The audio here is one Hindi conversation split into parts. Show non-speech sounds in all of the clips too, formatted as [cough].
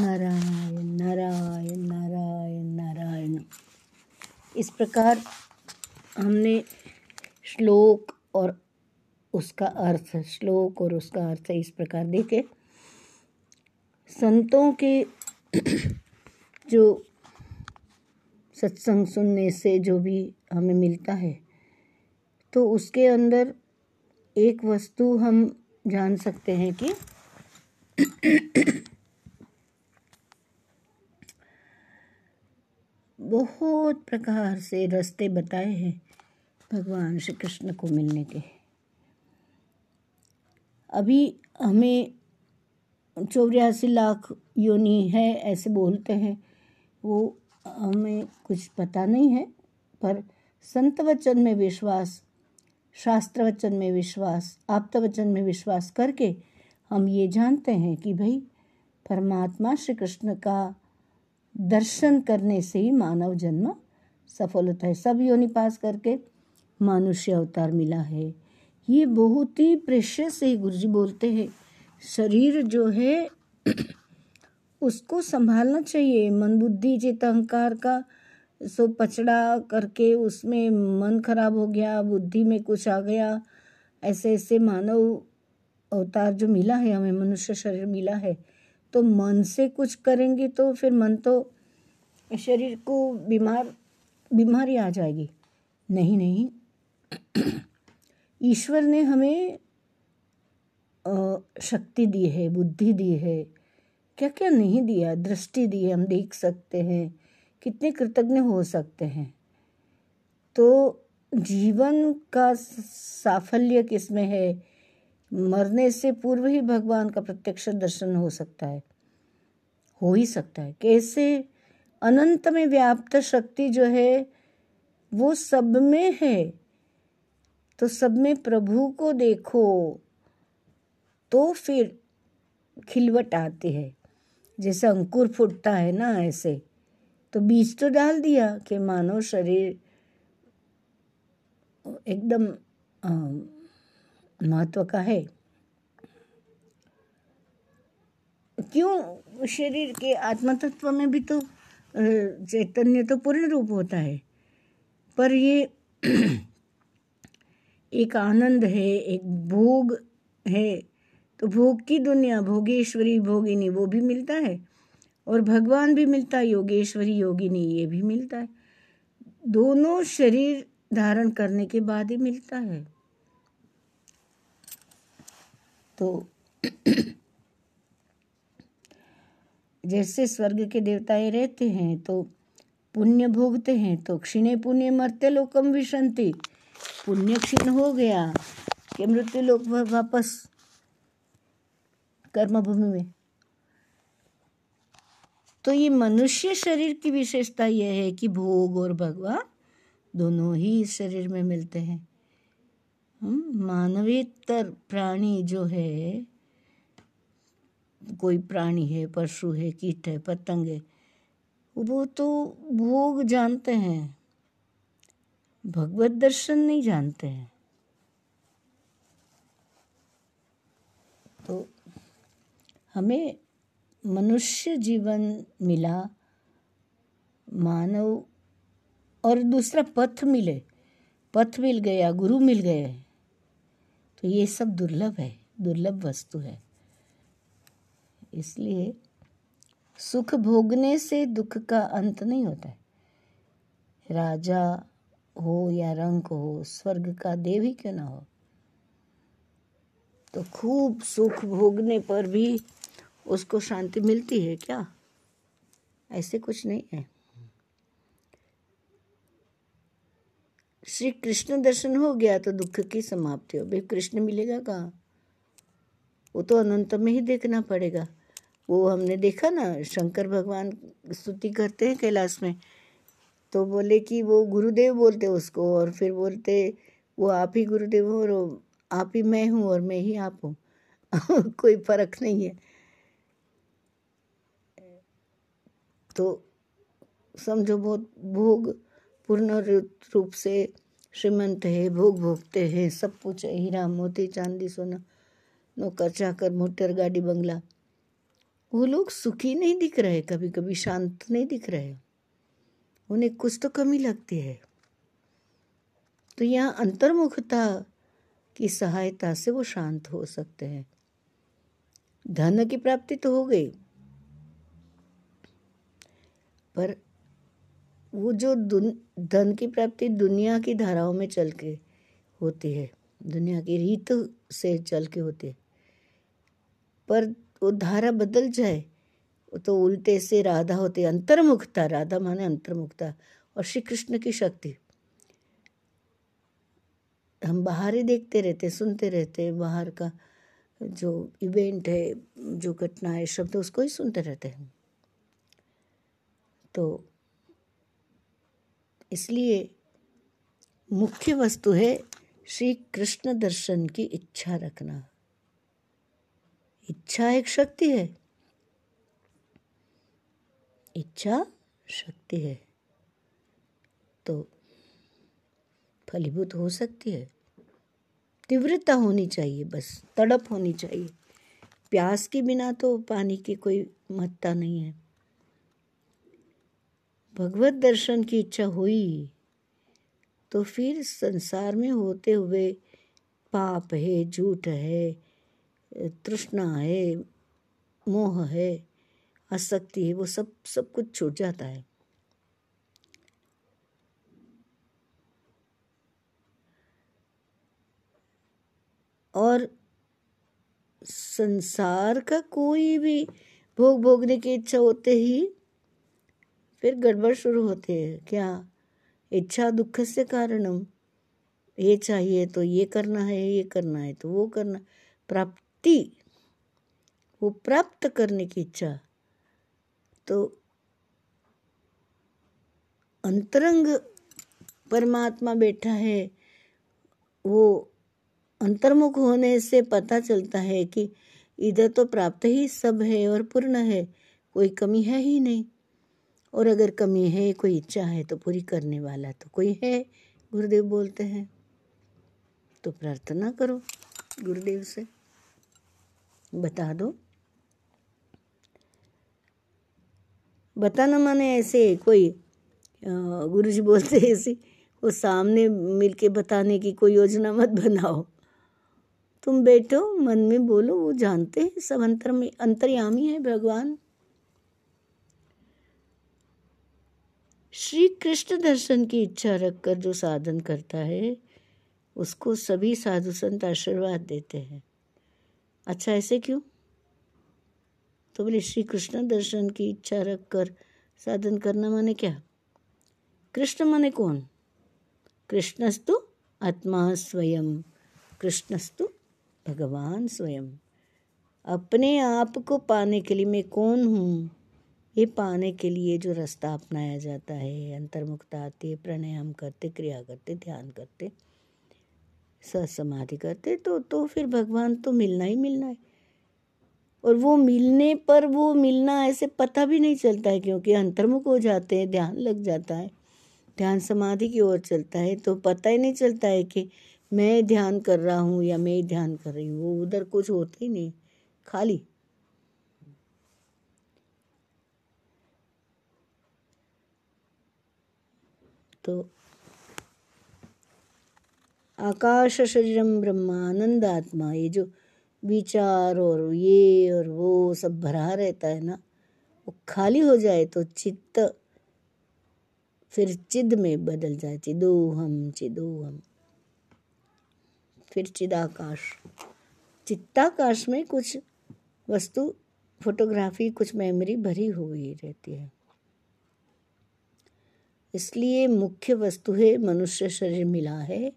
नारायण नारायण नारायण नारायण। इस प्रकार हमने श्लोक और उसका अर्थ, श्लोक और उसका अर्थ इस प्रकार देखे। संतों के [clears throat] जो सत्संग सुनने से जो भी हमें मिलता है तो उसके अंदर एक वस्तु हम जान सकते हैं कि [clears throat] बहुत प्रकार से रास्ते बताए हैं भगवान श्री कृष्ण को मिलने के। अभी हमें चौरासी लाख योनि है, ऐसे बोलते हैं। वो हमें कुछ पता नहीं है, पर संत वचन में विश्वास, शास्त्र वचन में विश्वास, आप्त वचन में विश्वास करके हम ये जानते हैं कि भाई परमात्मा श्री कृष्ण का दर्शन करने से ही मानव जन्म सफल होता है। सब योनि पास करके मनुष्य अवतार मिला है। ये बहुत ही प्रेशियस है गुरु जी बोलते हैं। शरीर जो है, उसको संभालना चाहिए। मन बुद्धि चित अहंकार का सो पचड़ा करके उसमें मन खराब हो गया, बुद्धि में कुछ आ गया ऐसे ऐसे मानव अवतार जो मिला है, हमें मनुष्य शरीर मिला है। तो मन से कुछ करेंगे तो फिर मन तो शरीर को बीमार, बीमारी आ जाएगी। नहीं नहीं। [clears throat] ईश्वर ने हमें शक्ति दी है, बुद्धि दी है। क्या क्या नहीं दिया, दृष्टि दी है, हम देख सकते हैं। कितने कृतज्ञ हो सकते हैं। तो जीवन का साफल्य किसमें है? मरने से पूर्व ही भगवान का प्रत्यक्ष दर्शन हो सकता है। हो ही सकता है। कैसे? अनंत में व्याप्त शक्ति जो है, वो सब में है। तो सब में प्रभु को देखो तो फिर खिलवट आती है। जैसे अंकुर फूटता है ना ऐसे। तो बीज तो डाल दिया कि मानव शरीर एकदम महत्व का है। क्यों शरीर के आत्मतत्व में भी तो चैतन्य तो पूर्ण रूप होता है। पर ये [clears throat] एक आनंद है, एक भोग है तो भोग की दुनिया, भोगेश्वरी, भोगिनी, वो भी मिलता है। और भगवान भी मिलता है, योगेश्वरी, योगिनी, ये भी मिलता है। दोनों शरीर धारण करने के बाद ही मिलता है। तो [clears throat] जैसे स्वर्ग के देवताएँ रहते हैं तो पुण्य भोगते हैं तो क्षीणे पुण्य मरते लोकम विशंति। पुण्य क्षीण हो गया कि मृत्यु लोक वापस कर्मभूमि में। तो ये मनुष्य शरीर की विशेषता यह है कि भोग और भगवान दोनों ही इस शरीर में मिलते हैं। मानवेतर प्राणी जो है, कोई प्राणी है, पशु है, कीट है, पतंग है, वो तो भोग जानते हैं, भगवत दर्शन नहीं जानते हैं। तो हमें मनुष्य जीवन मिला, मानव और दूसरा पथ मिले, पथ मिल गया, गुरु मिल गए तो ये सब दुर्लभ है, दुर्लभ वस्तु है। इसलिए सुख भोगने से दुख का अंत नहीं होता है। राजा हो या रंक हो, स्वर्ग का देव ही क्यों ना हो? तो खूब सुख भोगने पर भी उसको शांति मिलती है क्या? ऐसे कुछ नहीं है। श्री कृष्ण दर्शन हो गया तो दुख की समाप्ति हो भाई कृष्ण मिलेगा कहाँ? वो तो अनंत में ही देखना पड़ेगा। वो हमने देखा ना, शंकर भगवान स्तुति करते हैं कैलाश में। तो बोले कि वो गुरुदेव बोलते उसको और फिर बोलते, वो आप ही गुरुदेव हो और आप ही मैं हूँ और मैं ही आप हूँ। [laughs] कोई फ़र्क नहीं है। तो समझो बहुत भोग पूर्ण रूप से श्रीमंत है, भोग भोगते हैं, सब कुछ है। हीरा, मोती, चांदी, सोना, नौकर, चाकर, मोटर, गाड़ी, बंगला। वो लोग सुखी नहीं दिख रहे कभी कभी शांत नहीं दिख रहे। उन्हें कुछ तो कमी लगती है। तो यहाँ अंतर्मुखता की सहायता से वो शांत हो सकते हैं। धन की प्राप्ति तो हो गई। पर वो जो धन की प्राप्ति दुनिया की धाराओं में चल के होती है, दुनिया की रीत से चल के होती है। पर वो धारा बदल जाए तो उल्टे से राधा होते अंतर्मुखता, राधा माने अंतर्मुखता, और श्री कृष्ण की शक्ति। हम बाहर ही देखते रहते, सुनते रहते, बाहर का जो इवेंट है, जो घटना है, शब्द, उसको ही सुनते रहते हैं। तो इसलिए मुख्य वस्तु है श्री कृष्ण दर्शन की इच्छा रखना। इच्छा एक शक्ति है। इच्छा शक्ति है। तो फलीभूत हो सकती है। तीव्रता होनी चाहिए बस, तड़प होनी चाहिए। प्यास के बिना तो पानी की कोई महत्ता नहीं है। भगवत दर्शन की इच्छा हुई तो फिर संसार में होते हुए पाप है, झूठ है, तृष्णा है, मोह है, आसक्ति है, वो सब सब कुछ छूट जाता है। और संसार का कोई भी भोग भोगने की इच्छा होते ही फिर गड़बड़ शुरू होती है। क्या? इच्छा दुख से कारणम। ये चाहिए तो ये करना है, ये करना है तो वो करना। प्राप्ति, वो प्राप्त करने की इच्छा। तो अंतरंग परमात्मा बैठा है। वो अंतर्मुख होने से पता चलता है कि इधर तो प्राप्त ही सब है और पूर्ण है, कोई कमी है ही नहीं। और अगर कमी है, कोई इच्छा है तो पूरी करने वाला तो कोई है, गुरुदेव बोलते हैं। तो प्रार्थना करो गुरुदेव से। बता दो। बताना माने ऐसे कोई गुरु जी बोलते ऐसे, वो सामने मिलके बताने की कोई योजना मत बनाओ। तुम बैठो, मन में बोलो, वो जानते हैं, सब अंतर में, अंतर्यामी है भगवान। श्री कृष्ण दर्शन की इच्छा रखकर जो साधन करता है, उसको सभी साधु संत आशीर्वाद देते हैं। अच्छा ऐसे क्यों? तो बोले श्री कृष्ण दर्शन की इच्छा रखकर साधन करना माने क्या? कृष्ण माने कौन? कृष्णस्तु आत्मा स्वयं, कृष्णस्तु भगवान स्वयं। अपने आप को पाने के लिए मैं कौन हूँ? ये पाने के लिए जो रास्ता अपनाया जाता है, अंतर्मुखता आती है, प्राणायाम करते, क्रिया करते, ध्यान करते समाधि करते तो तो फिर भगवान तो मिलना ही मिलना है। और वो मिलने पर वो मिलना ऐसे पता भी नहीं चलता है, क्योंकि अंतर्मुख हो जाते हैं, ध्यान लग जाता है, ध्यान समाधि की ओर चलता है तो पता ही नहीं चलता है कि मैं ध्यान कर रहा हूँ या मैं ध्यान कर रही हूँ, वो उधर कुछ होता ही नहीं, खाली। तो आकाश शरीरम ब्रह्मानंद आत्मा ये जो विचार और ये और वो सब भरा रहता है ना, वो खाली हो जाए तो चित्त फिर चिद में बदल जाए चिदो हम चिदो हम फिर चिदाकाश। चित्ताकाश में कुछ वस्तु, फोटोग्राफी, कुछ मेमोरी भरी हुई रहती है। इसलिए मुख्य वस्तु है मनुष्य शरीर मिला है।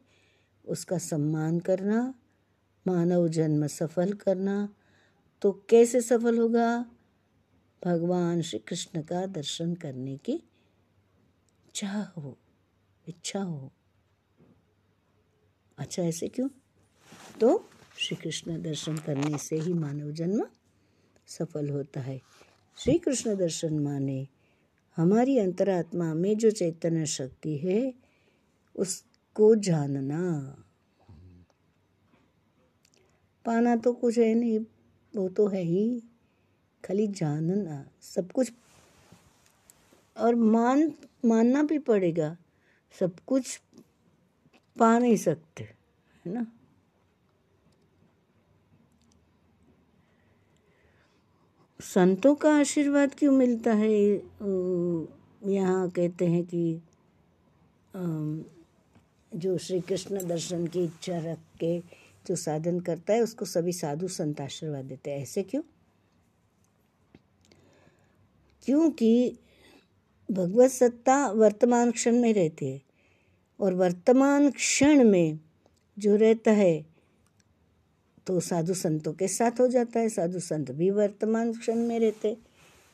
उसका सम्मान करना, मानव जन्म सफल करना। तो कैसे सफल होगा? भगवान श्री कृष्ण का दर्शन करने की चाह हो, इच्छा हो। अच्छा ऐसे क्यों? तो श्री कृष्ण दर्शन करने से ही मानव जन्म सफल होता है। श्री कृष्ण दर्शन माने हमारी अंतरात्मा में जो चैतन्य शक्ति है, उसको जानना। पाना तो कुछ है नहीं, वो तो है ही। खाली जानना, सब कुछ। और मान, मानना भी पड़ेगा, सब कुछ पा नहीं सकते, है ना? संतों का आशीर्वाद क्यों मिलता है? यहाँ कहते हैं कि जो श्री कृष्ण दर्शन की इच्छा रख के जो साधन करता है, उसको सभी साधु संत आशीर्वाद देते हैं। ऐसे क्यों? क्योंकि भगवत सत्ता वर्तमान क्षण में रहती है और वर्तमान क्षण में जो रहता है तो साधु संतों के साथ हो जाता है। साधु संत भी वर्तमान क्षण में रहते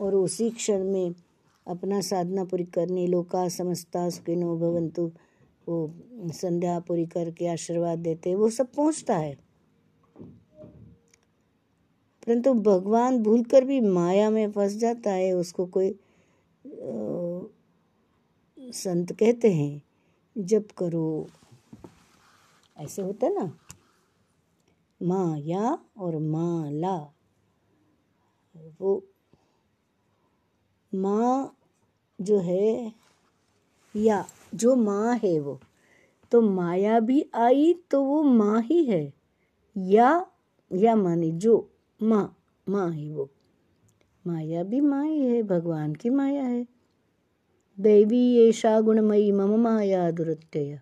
और उसी क्षण में अपना साधना पूरी करनी, लोका समस्ता सुखिनो भवंतु, वो संध्या पूरी करके आशीर्वाद देते, वो सब पहुँचता है। परंतु भगवान भूलकर भी माया में फंस जाता है, उसको कोई संत कहते हैं जब करो। ऐसे होता ना? माया और माला। वो माँ जो है या जो माँ है वो तो माया भी आई तो वो माँ ही है। या या माने जो माँ माँ है वो। माया भी माँ ही है, भगवान की माया है। दैवी ऐसा गुणमयी मम माया दुरत्यय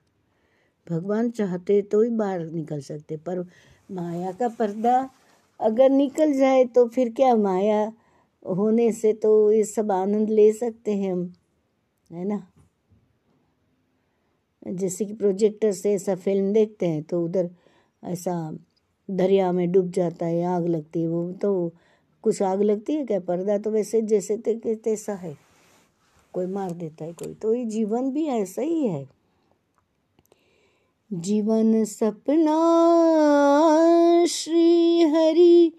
भगवान चाहते तो ही बाहर निकल सकते, पर माया का पर्दा अगर निकल जाए तो फिर क्या माया होने से तो ये सब आनंद ले सकते हैं हम, है ना? जैसे कि प्रोजेक्टर से ऐसा फ़िल्म देखते हैं तो उधर ऐसा दरिया में डूब जाता है, आग लगती है, वो तो कुछ आग लगती है क्या? पर्दा तो वैसे जैसे तैसा है, कोई मार देता है कोई। तो ये जीवन भी ऐसा ही है। जीवन सपना, श्री हरि,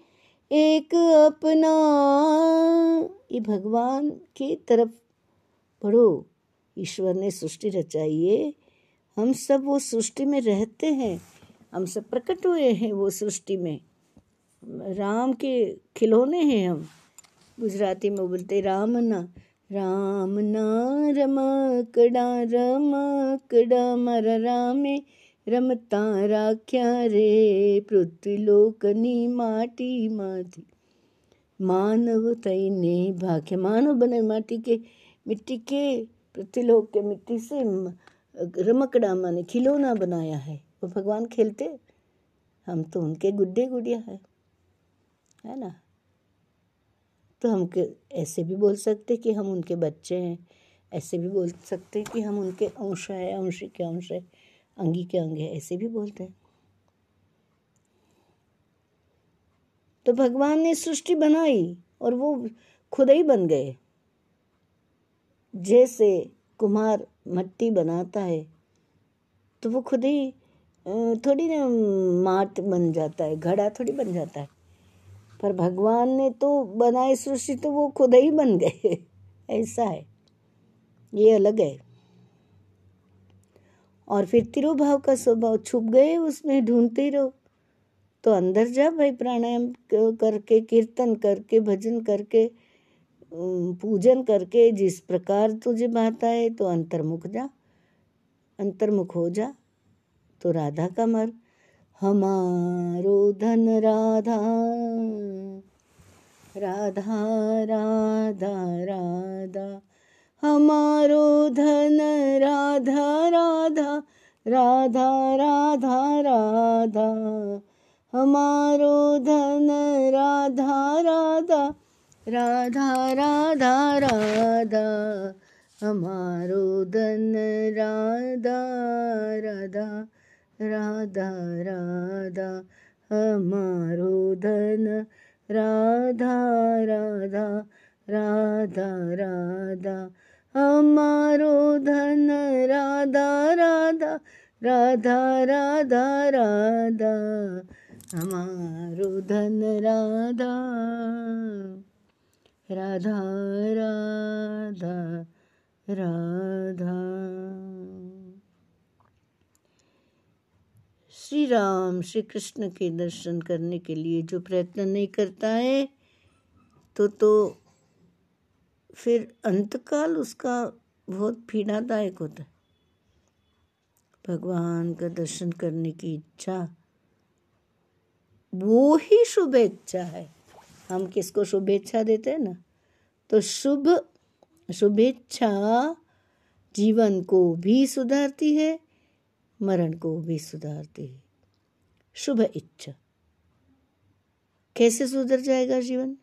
एक अपना। ये भगवान की तरफ़ पढ़ो, ईश्वर ने सृष्टि रचाई है। हम सब वो सृष्टि में रहते हैं, हम सब प्रकट हुए हैं वो सृष्टि में। राम के खिलौने हैं हम, गुजराती में बोलते राम ना राम ना रमकड़ा रमकड़ा मर रामे। राख्या रे पृथ्वीलोकनी माटी माटी मानव तईने भाग्य, मानव बने माटी के मिट्टी के, पृथ्वीलोक के मिट्टी से रमकड़ा माने खिलौना बनाया है। वो भगवान खेलते, हम तो उनके गुड्डे गुड़िया है है ना? तो हम के, ऐसे भी बोल सकते कि हम उनके बच्चे हैं, ऐसे भी बोल सकते कि हम उनके अंश है, अंशी के अंश है। अंगी के अंग है, ऐसे भी बोलते हैं। तो भगवान ने सृष्टि बनाई और वो खुद ही बन गए। जैसे कुम्हार मट्टी बनाता है तो वो खुद ही थोड़ी ना माट बन जाता है, घड़ा थोड़ी बन जाता है। पर भगवान ने तो बनाए सृष्टि तो वो खुद ही बन गए। [laughs] ऐसा है। ये अलग है। और फिर तिरुभाव का स्वभाव छुप गए, उसमें ढूंढते रहो। तो अंदर जा भाई प्राणायाम करके, कीर्तन करके, भजन करके पूजन करके, जिस प्रकार तुझे भाता है तो अंतर्मुख जा। अंतर्मुख हो जा तो राधा का मर। हमारो धन राधा राधा राधा राधा, हमारो धन राधा। राधा राधा राधा राधा। हमारो धन राधा राधा। राधा राधा राधा। हमारो धन राधा राधा। राधा राधा। हमारो धन राधा राधा। राधा राधा। हमारो धन राधा राधा राधा राधा राधा। हमारो धन राधा राधा राधा राधा। श्री राम श्री कृष्ण के दर्शन करने के लिए जो प्रयत्न नहीं करता है तो तो फिर अंतकाल उसका बहुत पीड़ादायक होता है। भगवान का दर्शन करने की इच्छा, वो ही शुभेच्छा है। हम किसको शुभेच्छा देते हैं ना? तो शुभ, शुभेच्छा जीवन को भी सुधारती है, मरण को भी सुधारती है। शुभ इच्छा। कैसे सुधर जाएगा जीवन?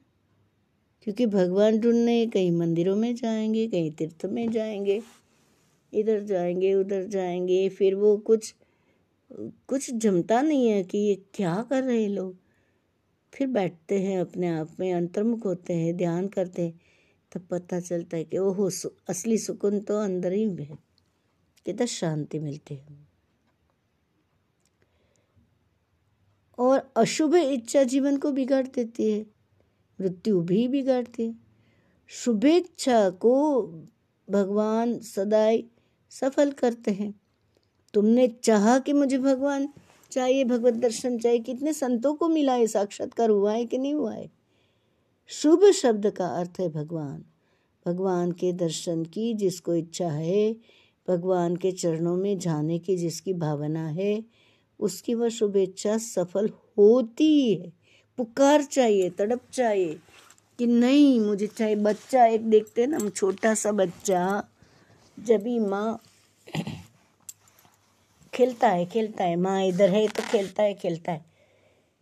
क्योंकि भगवान ढूँढने, कहीं मंदिरों में जाएँगे, कहीं तीर्थ में जाएँगे, इधर जाएँगे, उधर जाएँगे, फिर वो कुछ कुछ जमता नहीं है कि ये क्या कर रहे लोग। फिर बैठते हैं अपने आप में, अंतर्मुख होते हैं, ध्यान करते हैं, तब पता चलता है कि ओहो असली सुकून तो अंदर ही है कितना शांति मिलती है। और अशुभ इच्छा जीवन को बिगाड़ देती है। मृत्यु भी बिगाड़ती शुभेच्छा को भगवान सदाई सफल करते हैं। तुमने चाहा कि मुझे भगवान चाहिए, भगवत दर्शन चाहिए, कितने संतों को मिला है, साक्षात्कार हुआ है कि नहीं हुआ है? शुभ शब्द का अर्थ है भगवान। भगवान के दर्शन की जिसको इच्छा है, भगवान के चरणों में जाने की जिसकी भावना है, उसकी वह शुभेच्छा सफल होती है। पुकार चाहिए, तड़प चाहिए कि नहीं, मुझे चाहिए बच्चा एक देखते हैं ना हम छोटा सा बच्चा, जब भी माँ खेलता है खेलता है, माँ इधर है तो खेलता है खेलता है।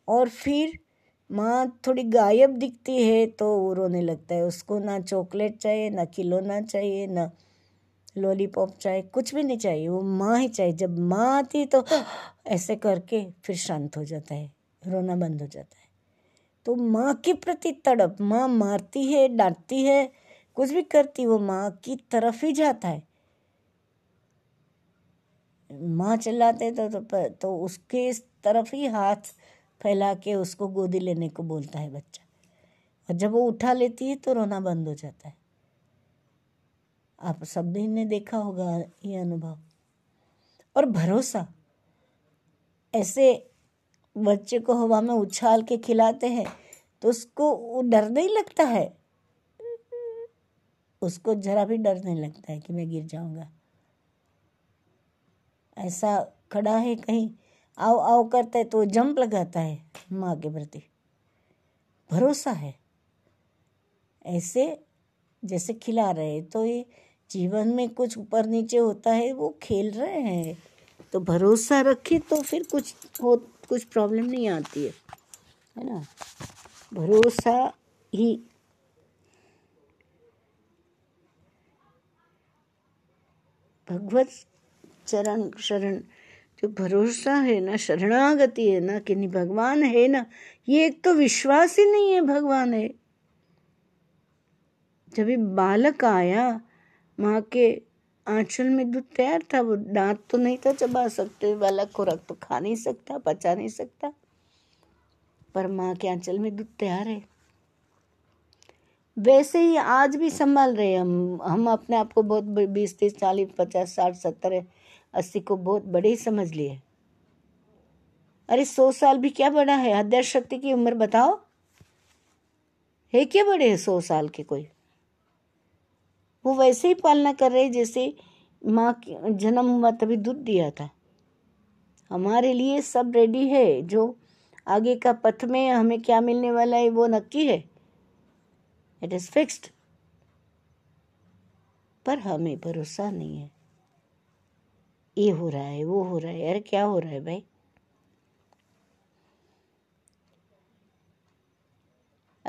और फिर माँ थोड़ी गायब दिखती है तो वो रोने लगता है। उसको ना चॉकलेट चाहिए, ना खिलौना चाहिए, ना लॉलीपॉप चाहिए, कुछ भी नहीं चाहिए, वो माँ ही चाहिए। जब माँ आती तो ऐसे करके फिर शांत हो जाता है, रोना बंद हो जाता है। तो माँ के प्रति तड़प माँ मारती है डांटती है कुछ भी करती वो माँ की तरफ़ ही जाता है। माँ चिल्लाते तो, तो तो उसके तरफ़ ही हाथ फैला के उसको गोदी लेने को बोलता है बच्चा। और जब वो उठा लेती है तो रोना बंद हो जाता है। आप सबने देखा होगा ये अनुभव। और भरोसा। ऐसे बच्चे को हवा में उछाल के खिलाते हैं तो उसको डर नहीं लगता है? उसको जरा भी डर नहीं लगता है कि मैं गिर जाऊँगा। ऐसा खड़ा है कहीं, आओ आओ करता है तो जंप लगाता है माँ के प्रति। भरोसा है। ऐसे जैसे खिला रहे तो ये जीवन में कुछ ऊपर नीचे होता है, वो खेल रहे हैं। तो भरोसा रखे तो फिर कुछ हो कुछ प्रॉब्लम नहीं आती है है ना? भरोसा ही भगवत चरण शरण, जो भरोसा है ना, शरणागति है ना, कि नहीं भगवान है ना, ये एक तो विश्वास ही नहीं है भगवान है। जब ये बालक आया, माँ के आंचल में दूध तैयार था, वो दांत तो नहीं था चबा सकते, वाला को रख तो खा नहीं सकता, पचा नहीं सकता। पर माँ के आंचल में दूध तैयार है। वैसे ही आज भी संभाल रहे हम। हम अपने आप को बहुत बीस, तीस, चालीस, पचास, साठ, सत्तर, अस्सी को बहुत बड़े ही समझ लिए। अरे सौ साल भी क्या बड़ा है? अध्यक्ष शक्ति की उम्र, बताओ। है क्या बड़े है सौ साल के कोई? वो वैसे ही पालना कर रहे जैसे माँ जन्म हुआ तभी दूध दिया था। हमारे लिए सब रेडी है, जो आगे का पथ में हमें क्या मिलने वाला है वो नक्की है। इट इज़ फिक्स्ड पर हमें भरोसा नहीं है। ये हो रहा है, वो हो रहा है, अरे क्या हो रहा है भाई?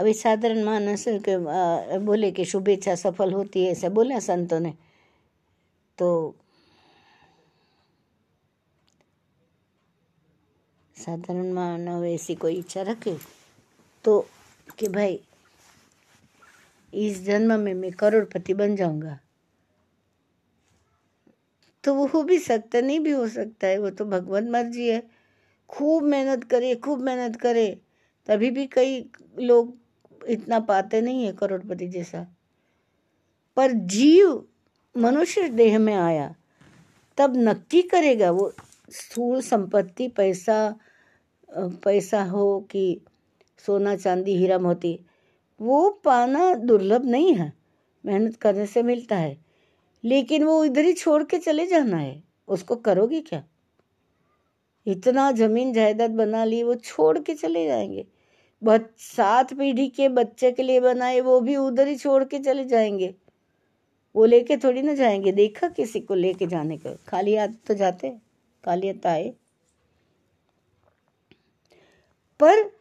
अभी साधारण मानस के बोले कि शुभेच्छा सफल होती है, ऐसा बोले संतों ने। तो साधारण मानव ऐसी कोई इच्छा रखे तो कि भाई, इस जन्म में मैं करोड़पति बन जाऊँगा। तो वो हो भी सकता, नहीं भी हो सकता है, वो तो भगवान मर्ज़ी है। खूब मेहनत करे, खूब मेहनत करे, तभी भी कई लोग इतना पाते नहीं है करोड़पति जैसा। पर जीव मनुष्य देह में आया, तब नक्की करेगा वो स्थूल संपत्ति, पैसा पैसा हो कि सोना, चांदी, हीरा, मोती, वो पाना दुर्लभ नहीं है। मेहनत करने से मिलता है, लेकिन वो इधर ही छोड़ के चले जाना है। उसको करोगी क्या? इतना ज़मीन, जायदाद बना ली, वो छोड़ के चले जाएँगे। सात पीढ़ी के बच्चे के लिए बनाए, वो भी उधर ही छोड़ के चले जाएँगे। वो लेके थोड़ी ना जाएँगे। देखा किसी को लेके जाने का? खाली हाथ तो जाते खाली हाथ आए। पर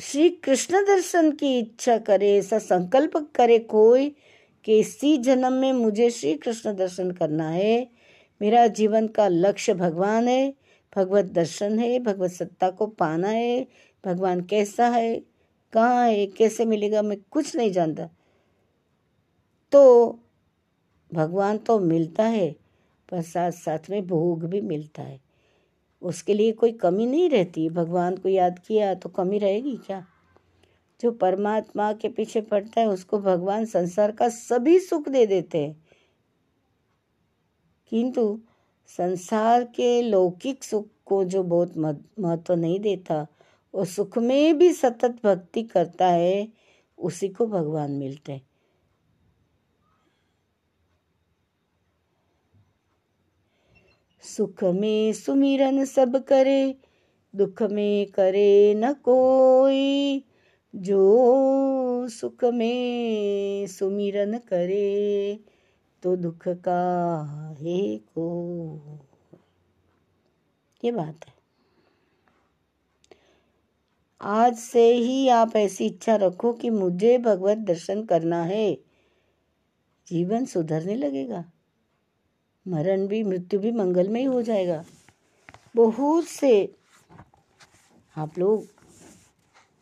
श्री कृष्ण दर्शन की इच्छा करे ऐसा संकल्प करे कोई कि इसी जन्म में मुझे श्री कृष्ण दर्शन करना है। मेरा जीवन का लक्ष्य भगवान है, भगवत दर्शन है, भगवत सत्ता को पाना है भगवान कैसा है? कहाँ है? कैसे मिलेगा? मैं कुछ नहीं जानता। तो भगवान तो मिलता है, पर साथ साथ में भोग भी मिलता है। उसके लिए कोई कमी नहीं रहती। भगवान को याद किया तो कमी रहेगी क्या? जो परमात्मा के पीछे पड़ता है, उसको भगवान संसार का सभी सुख दे देते हैं। किंतु संसार के लौकिक सुख को जो बहुत महत्व नहीं देता और सुख में भी सतत भक्ति करता है, उसी को भगवान मिलते हैं। सुख में सुमिरन सब करे, दुख में करे न कोई। जो सुख में सुमिरन करे तो दुख का है को? ये बात है। आज से ही आप ऐसी इच्छा रखो कि मुझे भगवत दर्शन करना है। जीवन सुधरने लगेगा। मरण भी, मृत्यु भी मंगल में ही हो जाएगा। बहुत से आप लोग,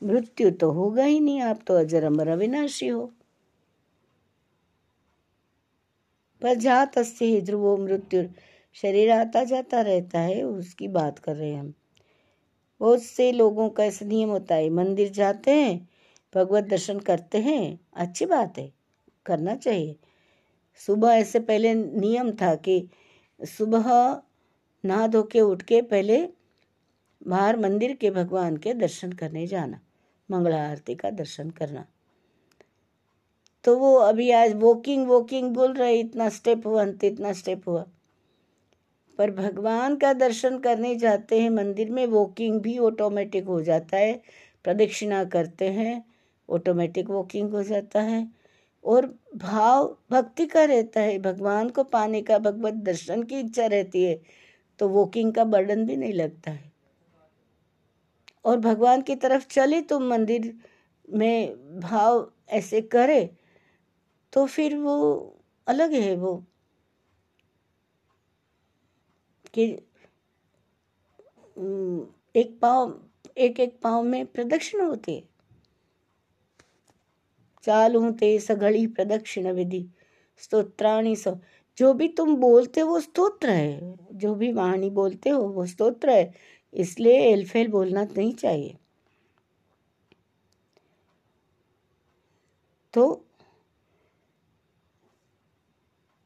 मृत्यु तो होगा ही नहीं, आप तो अजर अमर अविनाशी हो। पर जात ध्रुवो मृत्यु, शरीर आता जाता रहता है, उसकी बात कर रहे हैं हम। बहुत से लोगों का ऐसा नियम होता है, मंदिर जाते हैं, भगवत दर्शन करते हैं, अच्छी बात है, करना चाहिए। सुबह ऐसे पहले नियम था कि सुबह नहा धो के उठ के पहले बाहर मंदिर के भगवान के दर्शन करने जाना, मंगला आरती का दर्शन करना। तो वो अभी आज वॉकिंग वॉकिंग बोल रहे इतना स्टेप हुआ अंत इतना स्टेप हुआ। पर भगवान का दर्शन करने जाते हैं मंदिर में वॉकिंग भी ऑटोमेटिक हो जाता है। प्रदक्षिणा करते हैं ऑटोमेटिक वॉकिंग हो जाता है। और भाव, भक्ति का रहता है। भगवान को पाने का, भगवत दर्शन की इच्छा रहती है तो वॉकिंग का बर्डन भी नहीं लगता है। और भगवान की तरफ़ चले तो मंदिर में भाव ऐसे करे तो फिर वो अलग है वो। कि एक पाव, एक एक पाव में प्रदक्षिण होते। चालू ते सघड़ी प्रदक्षिण विधि, स्तोत्राणी सब जो भी तुम बोलते हो वो स्तोत्र है। जो भी वाणी बोलते हो वो स्तोत्र है। इसलिए एलफेल बोलना नहीं चाहिए। तो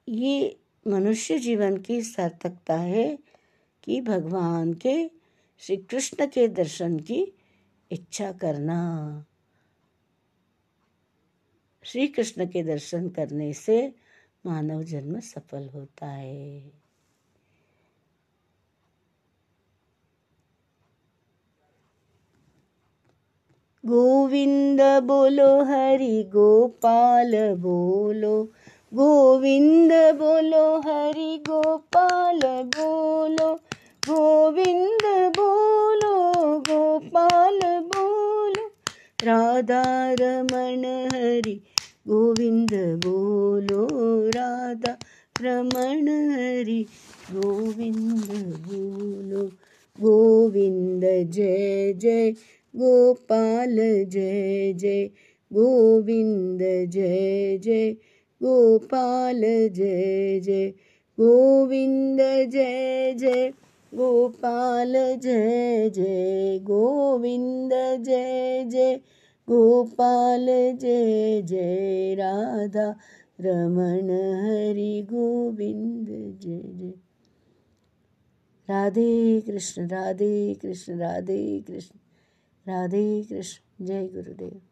ये मनुष्य जीवन की सार्थकता है कि भगवान के श्री कृष्ण के दर्शन की इच्छा करना। श्री कृष्ण के दर्शन करने से मानव जन्म सफल होता है। गोविंद बोलो, हरि गोपाल बोलो गोविंद बोलो, हरि गोपाल बोलो। गोविंद बोलो, गोपाल बोलो। राधा रमण हरि गोविंद बोलो। राधा रमण हरि गोविंद बोलो। गोविंद जय जय। गोपाल जय जय। गोविंद जय जय। गोपाल जय जय, गोविंद जय जय, गोपाल जय जय, गोविंद जय जय, गोपाल जय जय, राधा रमण हरि गोविंद जय जय। राधे कृष्ण राधे कृष्ण राधे कृष्ण राधे कृष्ण, जय गुरुदेव।